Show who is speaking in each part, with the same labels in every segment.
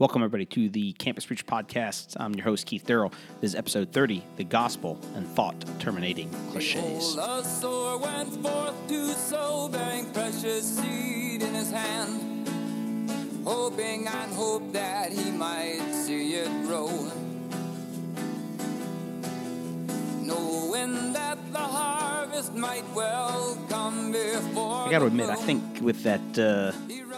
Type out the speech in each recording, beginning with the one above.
Speaker 1: Welcome, everybody, to the Campus Preacher Podcast. I'm your host, Keith Darrell. This is episode 30 The Gospel and Thought Terminating Cliches.
Speaker 2: Sower went forth to sow, bearing precious seed in his hand, hoping and hope that he might see it grow. Knowing that the harvest might well come before.
Speaker 1: I got to admit, I think with that uh,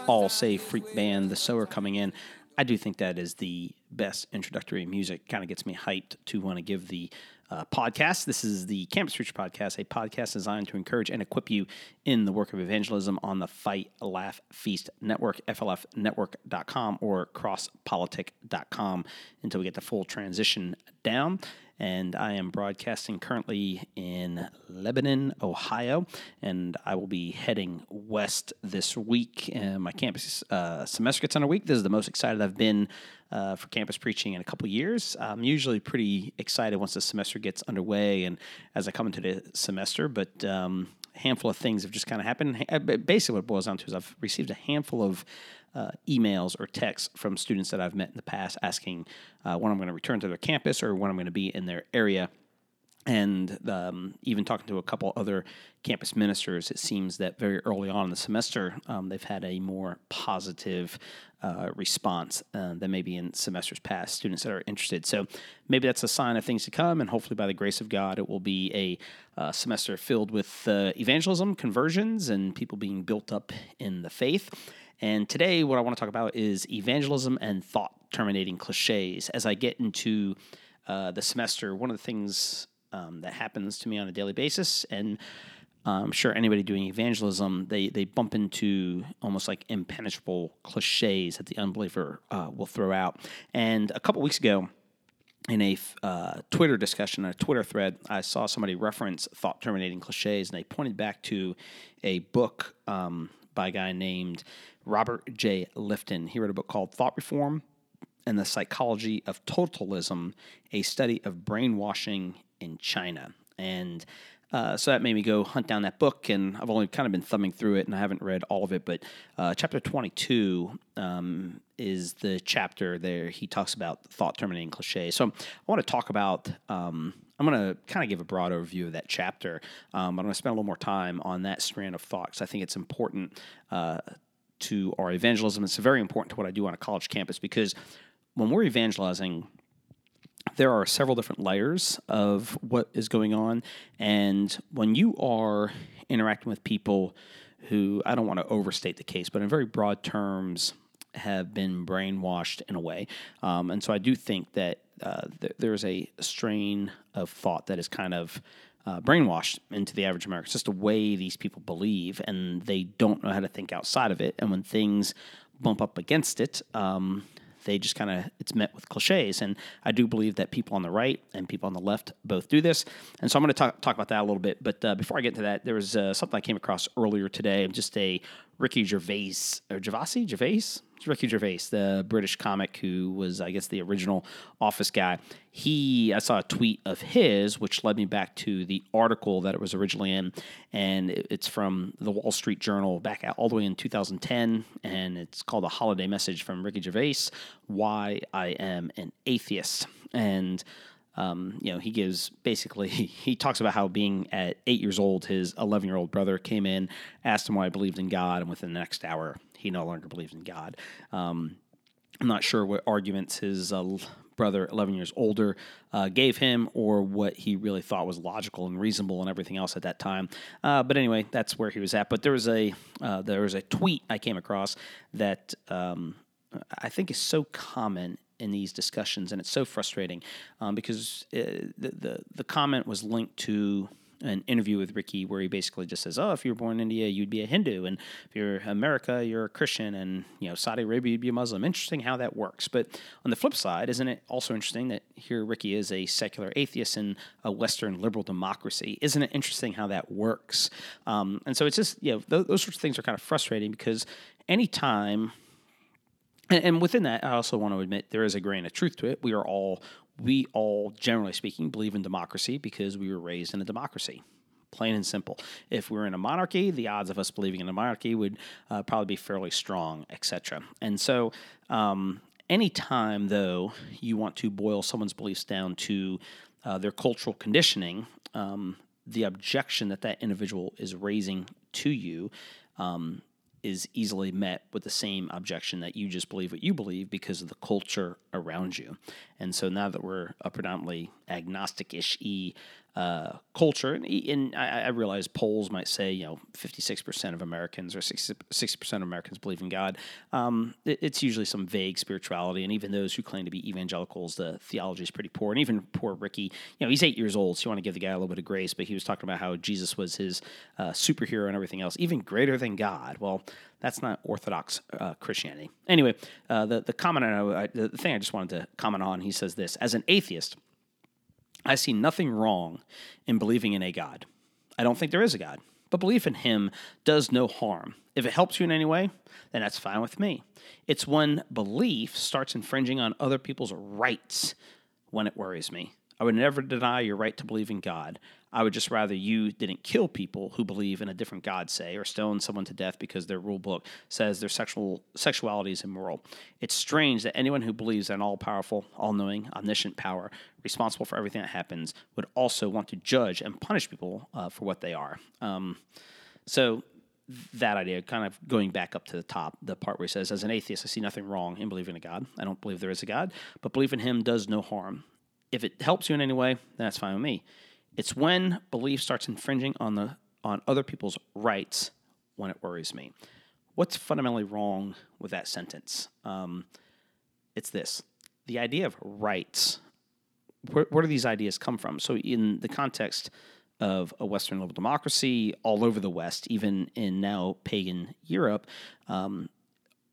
Speaker 1: all say freak band, The Sower, coming in, I do think that is the best introductory music. Kind of gets me hyped to want to give the uh, podcast. This is the Campus Preacher Podcast, a podcast designed to encourage and equip you in the work of evangelism on the Fight, Laugh, Feast Network, FLFnetwork.com or crosspolitic.com until we get the full transition down and I am broadcasting currently in Lebanon, Ohio, and I will be heading west this week. And my campus uh, semester gets under week. This is the most excited I've been uh, for campus preaching in a couple years. I'm usually pretty excited once the semester gets underway and as I come into the semester, but um, a handful of things have just kind of happened. Basically, what it boils down to is I've received a handful of uh, emails or texts from students that I've met in the past asking uh, when I'm going to return to their campus or when I'm going to be in their area. And um, even talking to a couple other campus ministers, it seems that very early on in the semester, um, they've had a more positive uh, response uh, than maybe in semesters past, students that are interested. So maybe that's a sign of things to come, and hopefully, by the grace of God, it will be a uh, semester filled with uh, evangelism, conversions, and people being built up in the faith. And today, what I want to talk about is evangelism and thought terminating cliches. As I get into uh, the semester, one of the things um, that happens to me on a daily basis, and I'm sure anybody doing evangelism, they, they bump into almost like impenetrable cliches that the unbeliever uh, will throw out. And a couple weeks ago, in a uh, Twitter discussion, a Twitter thread, I saw somebody reference thought terminating cliches, and they pointed back to a book um, by a guy named Robert J. Lifton. He wrote a book called Thought Reform and the Psychology of Totalism, a study of brainwashing in China. And uh, so that made me go hunt down that book, and I've only kind of been thumbing through it, and I haven't read all of it. But uh, chapter 22 um, is the chapter there. He talks about thought terminating cliches. So I want to talk about. Um, I'm going to kind of give a broad overview of that chapter. Um, but I'm going to spend a little more time on that strand of thought because I think it's important uh, to our evangelism. It's very important to what I do on a college campus because when we're evangelizing, there are several different layers of what is going on. And when you are interacting with people who, I don't want to overstate the case, but in very broad terms, have been brainwashed in a way. Um, and so I do think that uh, th- there's a strain of thought that is kind of uh, brainwashed into the average American. It's just a way these people believe, and they don't know how to think outside of it. And when things bump up against it, um, they just kind of it's met with cliches and i do believe that people on the right and people on the left both do this. And so i'm going to talk, talk about that a little bit but uh, before i get into that there was uh, something i came across earlier today just a ricky gervais or gervasi gervais It's ricky gervais the british comic who was i guess the original office guy. He i saw a tweet of his which led me back to the article that it was originally in and it's from the wall street journal back all the way in 2010 and it's called a holiday message from ricky gervais why i am an atheist. And um, you know, he gives basically he talks about how being at eight years old, his eleven year old brother came in, asked him why he believed in God, and within the next hour, he no longer believes in God. Um, I'm not sure what arguments his uh, brother, 11 years older, uh, gave him or what he really thought was logical and reasonable and everything else at that time. Uh, but anyway, that's where he was at. But there was a uh, there was a tweet I came across that um, I think is so common in these discussions, and it's so frustrating um, because uh, the, the the comment was linked to an interview with Ricky where he basically just says, "Oh, if you were born in India, you'd be a Hindu, and if you're America, you're a Christian, and you know Saudi Arabia, you'd be a Muslim." Interesting how that works. But on the flip side, isn't it also interesting that here Ricky is a secular atheist in a Western liberal democracy? Isn't it interesting how that works? Um, and so it's just you know those, those sorts of things are kind of frustrating because anytime and within that, I also want to admit there is a grain of truth to it. We are all, we all, generally speaking, believe in democracy because we were raised in a democracy. Plain and simple. If we were in a monarchy, the odds of us believing in a monarchy would uh, probably be fairly strong, etc. And so, um, anytime, though, you want to boil someone's beliefs down to uh, their cultural conditioning, um, the objection that that individual is raising to you um, is easily met with the same objection that you just believe what you believe because of the culture around you. And so now that we're a predominantly agnostic ish uh, culture, and, and I, I, realize polls might say, you know, 56% of Americans or 60, percent of Americans believe in God. Um, it, it's usually some vague spirituality, and even those who claim to be evangelicals, the theology is pretty poor. And even poor Ricky, you know, he's eight years old, so you want to give the guy a little bit of grace, but he was talking about how Jesus was his uh, superhero and everything else, even greater than God. Well, that's not Orthodox uh, Christianity. Anyway, uh, the the comment I, the thing I just wanted to comment on, he says this: as an atheist, I see nothing wrong in believing in a God. I don't think there is a God, but belief in Him does no harm. If it helps you in any way, then that's fine with me. It's when belief starts infringing on other people's rights when it worries me. I would never deny your right to believe in God. I would just rather you didn't kill people who believe in a different God, say, or stone someone to death because their rule book says their sexual sexuality is immoral. It's strange that anyone who believes in all powerful, all knowing, omniscient power, responsible for everything that happens, would also want to judge and punish people uh, for what they are. Um, so that idea, kind of going back up to the top, the part where he says, As an atheist, I see nothing wrong in believing in a God. I don't believe there is a God, but belief in him does no harm. If it helps you in any way, that's fine with me. It's when belief starts infringing on the on other people's rights when it worries me. What's fundamentally wrong with that sentence? Um, it's this: the idea of rights. Where, where do these ideas come from? So, in the context of a Western liberal democracy all over the West, even in now pagan Europe, um,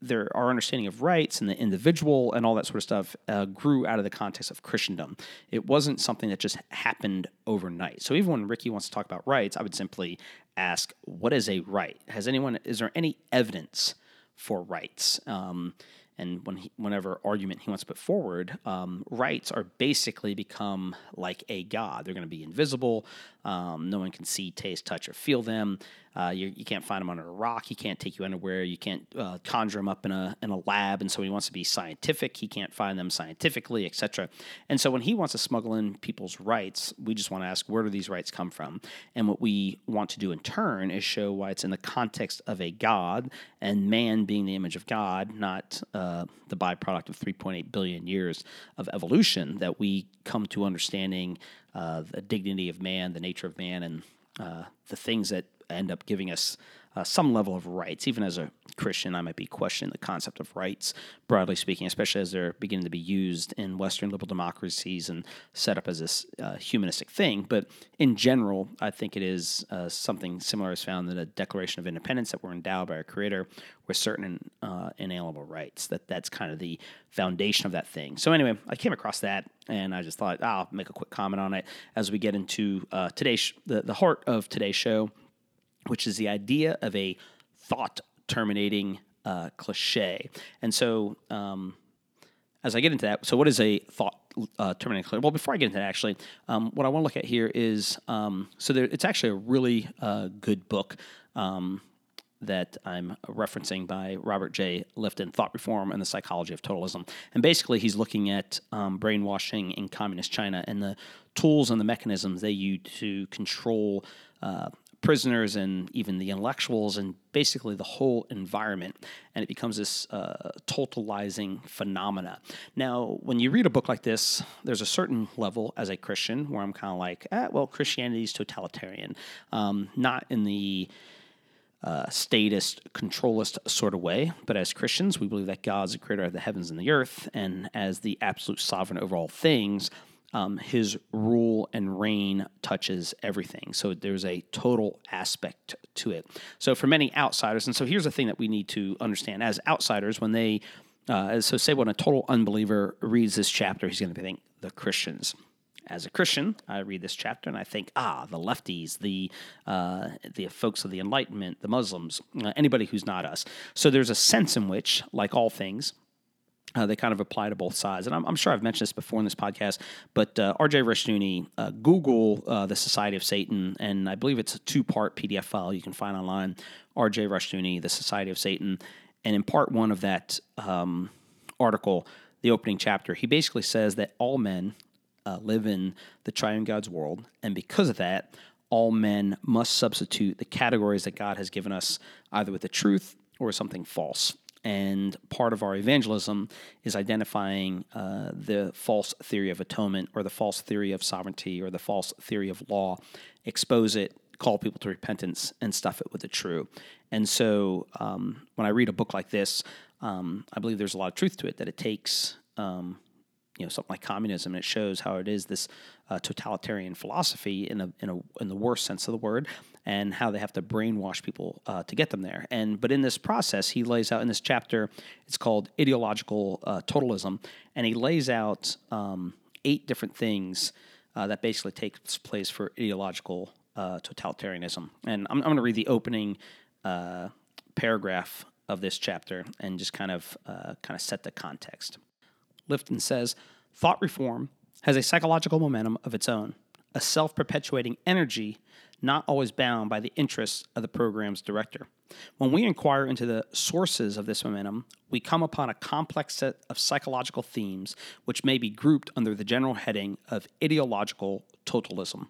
Speaker 1: there our understanding of rights and the individual and all that sort of stuff uh, grew out of the context of Christendom. It wasn't something that just happened overnight. So even when Ricky wants to talk about rights, I would simply ask, "What is a right? Has anyone? Is there any evidence for rights?" Um, and when he, whenever argument he wants to put forward, um, rights are basically become like a god. They're going to be invisible. Um, no one can see, taste, touch, or feel them. Uh, you, you, can't find them under a rock. He can't take you anywhere. You can't uh, conjure them up in a in a lab. And so he wants to be scientific. He can't find them scientifically, etc. And so when he wants to smuggle in people's rights, we just want to ask where do these rights come from? And what we want to do in turn is show why it's in the context of a God and man being the image of God, not uh, the byproduct of 3.8 billion years of evolution, that we come to understanding uh, the dignity of man, the nature of man, and uh, the things that end up giving us uh, some level of rights. Even as a Christian, I might be questioning the concept of rights, broadly speaking, especially as they're beginning to be used in Western liberal democracies and set up as this uh, humanistic thing. But in general, I think it is uh, something similar as found in the Declaration of Independence that we're endowed by our Creator with certain uh, inalienable rights. That that's kind of the foundation of that thing. So anyway, I came across that and I just thought oh, I'll make a quick comment on it as we get into uh, today's sh- the the heart of today's show which is the idea of a thought terminating uh, cliche. And so, um, as I get into that, so what is a thought uh, terminating cliche? Well, before I get into that, actually, um, what I want to look at here is um, so there, it's actually a really uh, good book. Um, that I'm referencing by Robert J. Lifton, Thought Reform and the Psychology of Totalism. And basically, he's looking at um, brainwashing in communist China and the tools and the mechanisms they use to control uh, prisoners and even the intellectuals and basically the whole environment. And it becomes this uh, totalizing phenomena. Now, when you read a book like this, there's a certain level as a Christian where I'm kind of like, ah, well, Christianity is totalitarian. Um, not in the uh, statist, controlist sort of way. But as Christians, we believe that God's the creator of the heavens and the earth, and as the absolute sovereign over all things, um, his rule and reign touches everything. So there's a total aspect to it. So for many outsiders, and so here's the thing that we need to understand as outsiders, when they, uh, so say when a total unbeliever reads this chapter, he's going to think the Christians. As a Christian, I read this chapter and I think, ah, the lefties, the uh, the folks of the Enlightenment, the Muslims, uh, anybody who's not us. So there's a sense in which, like all things, uh, they kind of apply to both sides. And I'm, I'm, sure I've mentioned this before in this podcast, but uh, RJ Rushdoony, uh, Google uh, the Society of Satan, and I believe it's a two part PDF file you can find online. RJ Rushdoony, the Society of Satan. And in part one of that um, article, the opening chapter, he basically says that all men uh, live in the triune God's world, and because of that, all men must substitute the categories that God has given us either with the truth or something false. And part of our evangelism is identifying uh, the false theory of atonement or the false theory of sovereignty or the false theory of law, expose it, call people to repentance, and stuff it with the true. And so um, when I read a book like this, um, I believe there's a lot of truth to it that it takes. Um, you know something like communism, and it shows how it is this uh, totalitarian philosophy in a in a in the worst sense of the word, and how they have to brainwash people uh, to get them there. And but in this process, he lays out in this chapter, it's called ideological uh, totalism, and he lays out um, eight different things uh, that basically takes place for ideological uh, totalitarianism. And I'm, I'm going to read the opening uh, paragraph of this chapter and just kind of kind of set the context. Lifton says thought reform has a psychological momentum of its own, a self perpetuating energy not always bound by the interests of the program's director. When we inquire into the sources of this momentum, we come upon a complex set of psychological themes which may be grouped under the general heading of ideological totalism.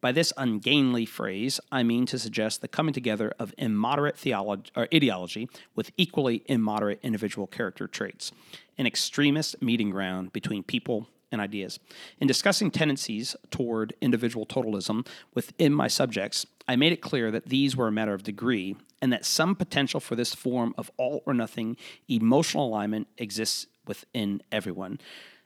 Speaker 1: By this ungainly phrase, I mean to suggest the coming together of immoderate theology or ideology with equally immoderate individual character traits, an extremist meeting ground between people and ideas. In discussing tendencies toward individual totalism within my subjects, I made it clear that these were a matter of degree and that some potential for this form of all or nothing emotional alignment exists within everyone.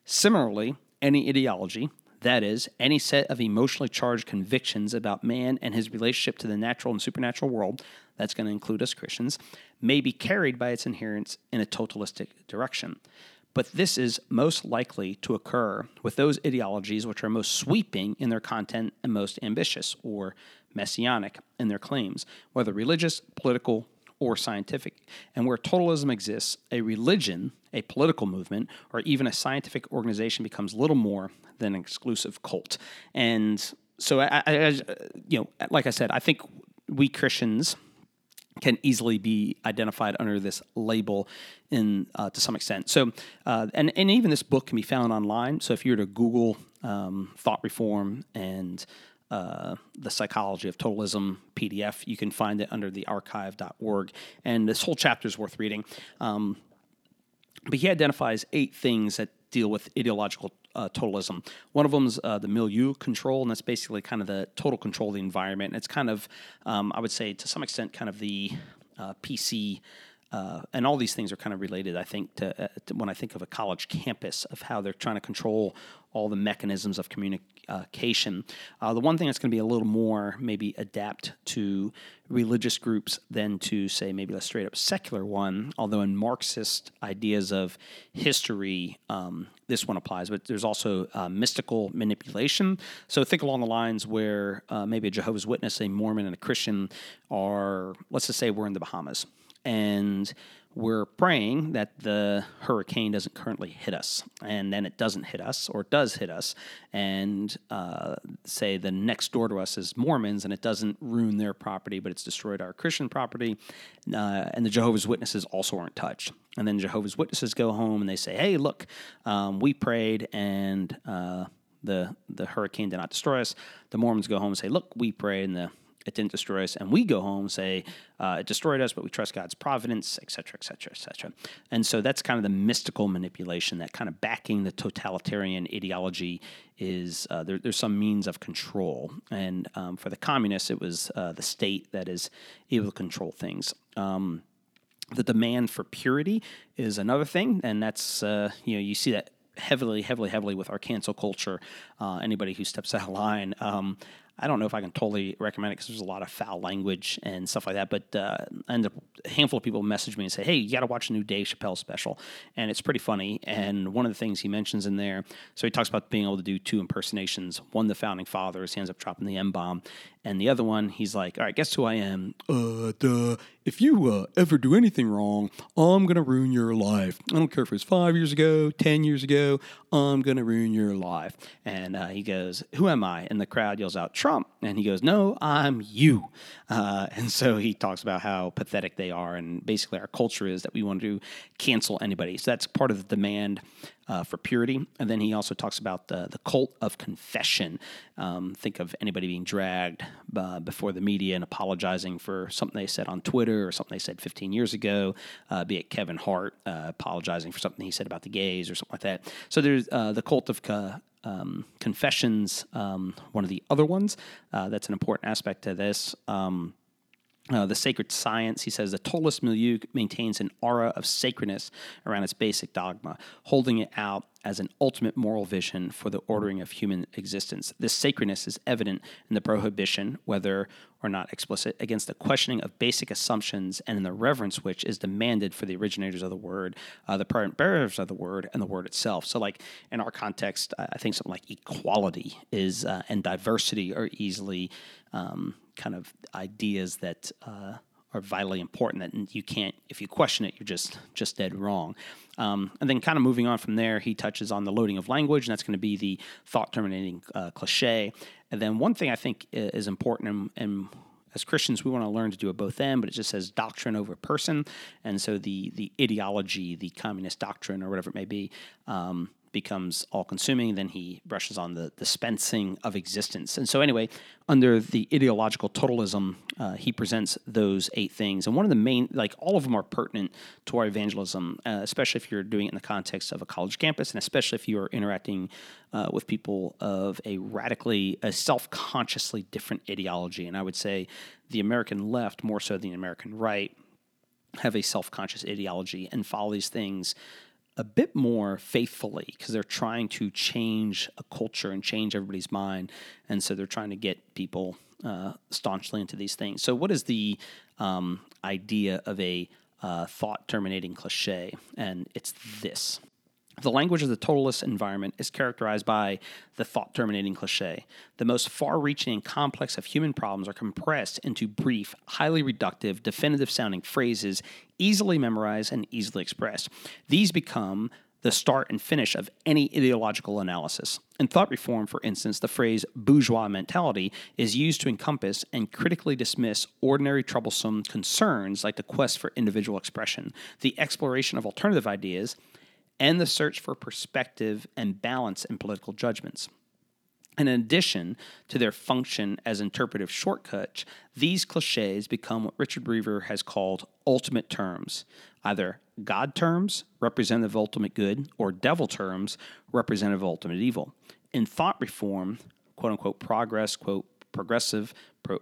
Speaker 1: Similarly, any ideology, that is, any set of emotionally charged convictions about man and his relationship to the natural and supernatural world, that's going to include us Christians, may be carried by its adherents in a totalistic direction. But this is most likely to occur with those ideologies which are most sweeping in their content and most ambitious or messianic in their claims, whether religious, political, or scientific. And where totalism exists, a religion, a political movement, or even a scientific organization becomes little more than an exclusive cult. And so, I, I, you know, like I said, I think we Christians can easily be identified under this label in uh, to some extent. So, uh, and and even this book can be found online. So if you were to Google um, thought reform and uh, the Psychology of Totalism PDF. You can find it under the archive.org. And this whole chapter is worth reading. Um, but he identifies eight things that deal with ideological uh, totalism. One of them is uh, the milieu control, and that's basically kind of the total control of the environment. And it's kind of, um, I would say, to some extent, kind of the uh, PC uh, and all these things are kind of related, I think, to, uh, to, when I think of a college campus of how they're trying to control all the mechanisms of communication. Uh, the one thing that's going to be a little more maybe adapt to religious groups than to say maybe a straight up secular one. Although in Marxist ideas of history, um, this one applies. But there's also uh, mystical manipulation. So think along the lines where uh, maybe a Jehovah's Witness, a Mormon, and a Christian are. Let's just say we're in the Bahamas and we're praying that the hurricane doesn't currently hit us, and then it doesn't hit us, or it does hit us, and uh, say the next door to us is Mormons, and it doesn't ruin their property, but it's destroyed our Christian property, uh, and the Jehovah's Witnesses also aren't touched. And then Jehovah's Witnesses go home and they say, "Hey, look, um, we prayed, and uh, the the hurricane did not destroy us." The Mormons go home and say, "Look, we prayed, and the it didn't destroy us, and we go home and say uh, it destroyed us, but we trust God's providence, et cetera, et cetera, et cetera. And so that's kind of the mystical manipulation, that kind of backing the totalitarian ideology is uh, there, there's some means of control. And um, for the communists, it was uh, the state that is able to control things. Um, the demand for purity is another thing, and that's uh, you know you see that heavily, heavily, heavily with our cancel culture. Uh, anybody who steps out of line, um, I don't know if I can totally recommend it because there's a lot of foul language and stuff like that. But uh, and a handful of people message me and say, "Hey, you got to watch a new Dave Chappelle special," and it's pretty funny. And one of the things he mentions in there, so he talks about being able to do two impersonations. One, the founding fathers, he ends up dropping the M bomb, and the other one, he's like, "All right, guess who I am? Uh, duh. If you uh, ever do anything wrong, I'm gonna ruin your life. I don't care if it was five years ago, ten years ago. I'm gonna ruin your life." And uh, he goes, "Who am I?" And the crowd yells out, "Trump." Trump. And he goes, No, I'm you. Uh, and so he talks about how pathetic they are. And basically, our culture is that we want to cancel anybody. So that's part of the demand uh, for purity. And then he also talks about the, the cult of confession. Um, think of anybody being dragged uh, before the media and apologizing for something they said on Twitter or something they said 15 years ago, uh, be it Kevin Hart uh, apologizing for something he said about the gays or something like that. So there's uh, the cult of um, confessions, um, one of the other ones. Uh, that's an important aspect to this. Um, uh, the sacred science, he says, the totalist milieu maintains an aura of sacredness around its basic dogma, holding it out as an ultimate moral vision for the ordering of human existence. This sacredness is evident in the prohibition, whether or not explicit, against the questioning of basic assumptions and in the reverence which is demanded for the originators of the word, uh, the parent bearers of the word, and the word itself. So, like in our context, I think something like equality is uh, and diversity are easily um, kind of ideas that uh, are vitally important that you can't if you question it you're just just dead wrong. Um, and then kind of moving on from there he touches on the loading of language and that's going to be the thought terminating uh, cliche and then one thing i think is important and, and as Christians, we want to learn to do it both end, but it just says doctrine over person, and so the the ideology, the communist doctrine, or whatever it may be, um, becomes all consuming. Then he brushes on the dispensing of existence. And so, anyway, under the ideological totalism, uh, he presents those eight things. And one of the main, like all of them are pertinent to our evangelism, uh, especially if you're doing it in the context of a college campus, and especially if you are interacting uh, with people of a radically, a self consciously different ideology. And I would say the American left, more so than the American right, have a self conscious ideology and follow these things a bit more faithfully because they're trying to change a culture and change everybody's mind. And so they're trying to get people uh, staunchly into these things. So, what is the um, idea of a uh, thought terminating cliche? And it's this the language of the totalist environment is characterized by the thought terminating cliche. The most far reaching and complex of human problems are compressed into brief, highly reductive, definitive sounding phrases, easily memorized and easily expressed. These become the start and finish of any ideological analysis. In thought reform, for instance, the phrase bourgeois mentality is used to encompass and critically dismiss ordinary troublesome concerns like the quest for individual expression, the exploration of alternative ideas, and the search for perspective and balance in political judgments. In addition to their function as interpretive shortcuts, these cliches become what Richard Weaver has called ultimate terms, either God terms, representative ultimate good, or devil terms, representative of ultimate evil. In thought reform, quote unquote progress, quote progressive,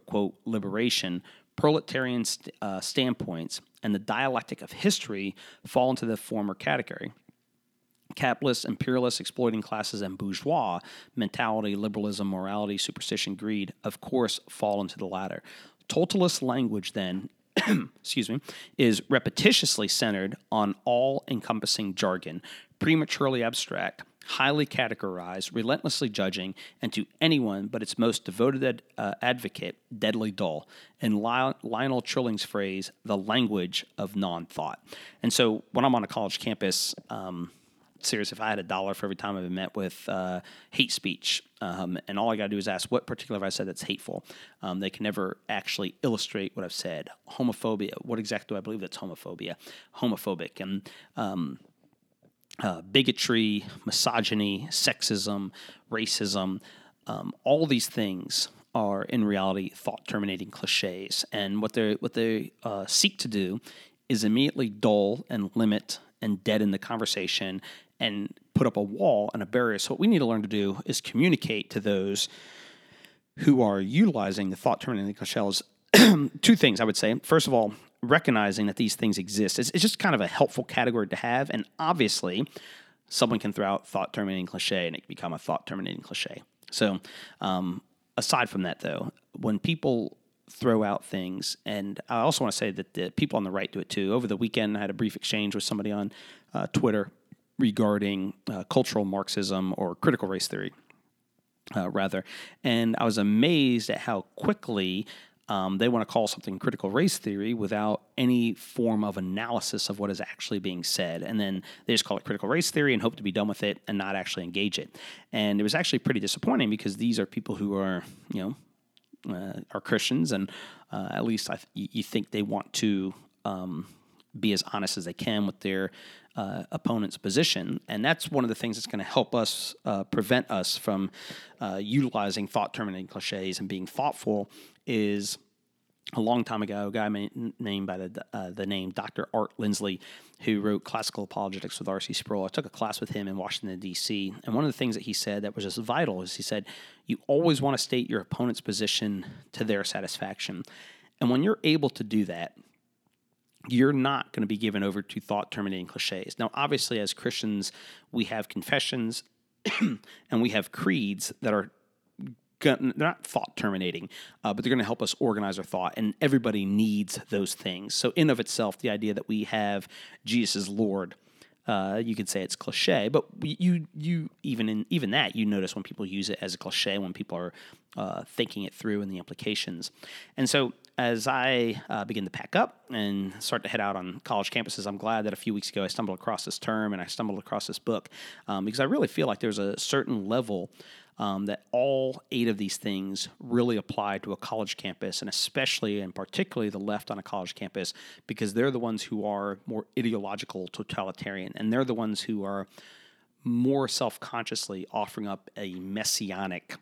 Speaker 1: quote liberation, proletarian st- uh, standpoints, and the dialectic of history fall into the former category capitalist, imperialist, exploiting classes, and bourgeois mentality, liberalism, morality, superstition, greed, of course, fall into the latter. Totalist language, then, excuse me, is repetitiously centered on all encompassing jargon, prematurely abstract, highly categorized, relentlessly judging, and to anyone but its most devoted ad, uh, advocate, deadly dull. In Lionel Trilling's phrase, the language of non thought. And so when I'm on a college campus, um, serious if I had a dollar for every time I've been met with uh, hate speech. Um, and all I got to do is ask what particular have I said that's hateful. Um, they can never actually illustrate what I've said. Homophobia. What exactly do I believe that's homophobia? Homophobic. And um, uh, bigotry, misogyny, sexism, racism. Um, all these things are in reality thought terminating cliches. And what they what they uh, seek to do is immediately dull and limit and deaden the conversation and put up a wall and a barrier. So what we need to learn to do is communicate to those who are utilizing the thought terminating cliches. Two things I would say. First of all, recognizing that these things exist. It's, it's just kind of a helpful category to have, and obviously, someone can throw out thought terminating cliche and it can become a thought terminating cliche. So, um, aside from that, though, when people throw out things, and I also want to say that the people on the right do it too. Over the weekend, I had a brief exchange with somebody on uh, Twitter regarding uh, cultural Marxism or critical race theory, uh, rather. And I was amazed at how quickly um, they want to call something critical race theory without any form of analysis of what is actually being said. And then they just call it critical race theory and hope to be done with it and not actually engage it. And it was actually pretty disappointing because these are people who are, you know, uh, are Christians, and uh, at least I th- you think they want to um, be as honest as they can with their uh, opponent's position. And that's one of the things that's going to help us uh, prevent us from uh, utilizing thought terminating cliches and being thoughtful is a long time ago, a guy named by the uh, the name Dr. Art Lindsley, who wrote Classical Apologetics with R.C. Sproul. I took a class with him in Washington D.C., and one of the things that he said that was just vital is he said, "You always want to state your opponent's position to their satisfaction, and when you're able to do that." You're not going to be given over to thought terminating cliches. Now, obviously, as Christians, we have confessions and we have creeds that are they're not thought terminating, uh, but they're going to help us organize our thought. And everybody needs those things. So, in of itself, the idea that we have Jesus as Lord, uh, you could say it's cliche, but you you even in even that you notice when people use it as a cliche when people are uh, thinking it through and the implications. And so, as I uh, begin to pack up and start to head out on college campuses, I'm glad that a few weeks ago I stumbled across this term and I stumbled across this book um, because I really feel like there's a certain level um, that all eight of these things really apply to a college campus, and especially and particularly the left on a college campus, because they're the ones who are more ideological totalitarian, and they're the ones who are more self consciously offering up a messianic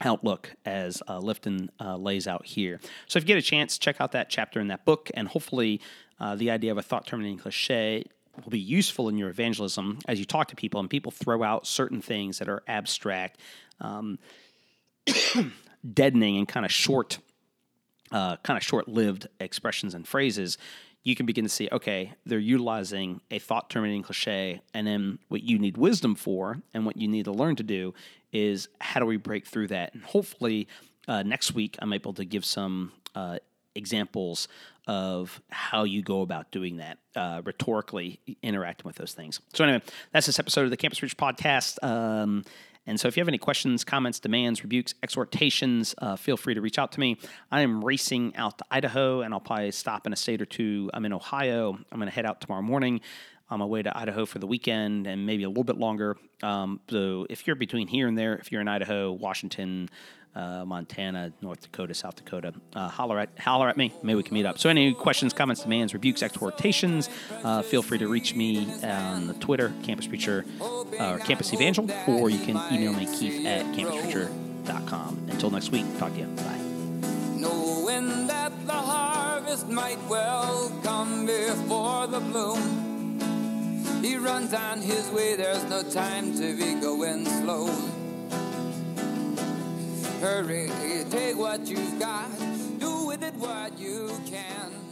Speaker 1: outlook as uh, Lifton uh, lays out here. So if you get a chance, check out that chapter in that book, and hopefully uh, the idea of a thought terminating cliche will be useful in your evangelism as you talk to people and people throw out certain things that are abstract, um, deadening, and kind of short, uh, kind of short-lived expressions and phrases. You can begin to see, okay, they're utilizing a thought terminating cliche, and then what you need wisdom for, and what you need to learn to do is how do we break through that? And hopefully, uh, next week I'm able to give some uh, examples of how you go about doing that uh, rhetorically, interacting with those things. So, anyway, that's this episode of the Campus Preacher podcast. Um, and so, if you have any questions, comments, demands, rebukes, exhortations, uh, feel free to reach out to me. I am racing out to Idaho, and I'll probably stop in a state or two. I'm in Ohio. I'm going to head out tomorrow morning on my way to Idaho for the weekend and maybe a little bit longer. Um, so, if you're between here and there, if you're in Idaho, Washington, uh, Montana, North Dakota, South Dakota. Uh, holler at holler at me. Maybe we can meet up. So any questions, comments, demands, rebukes, exhortations, uh, feel free to reach me on the Twitter, Campus Preacher, uh, or Campus Evangel, or you can email me, Keith at campuspreacher.com. Until next week, talk to you. Bye.
Speaker 2: Knowing that the harvest might well come before the bloom. He runs on his way, there's no time to be going slow. Hurry, take what you've got, do with it what you can.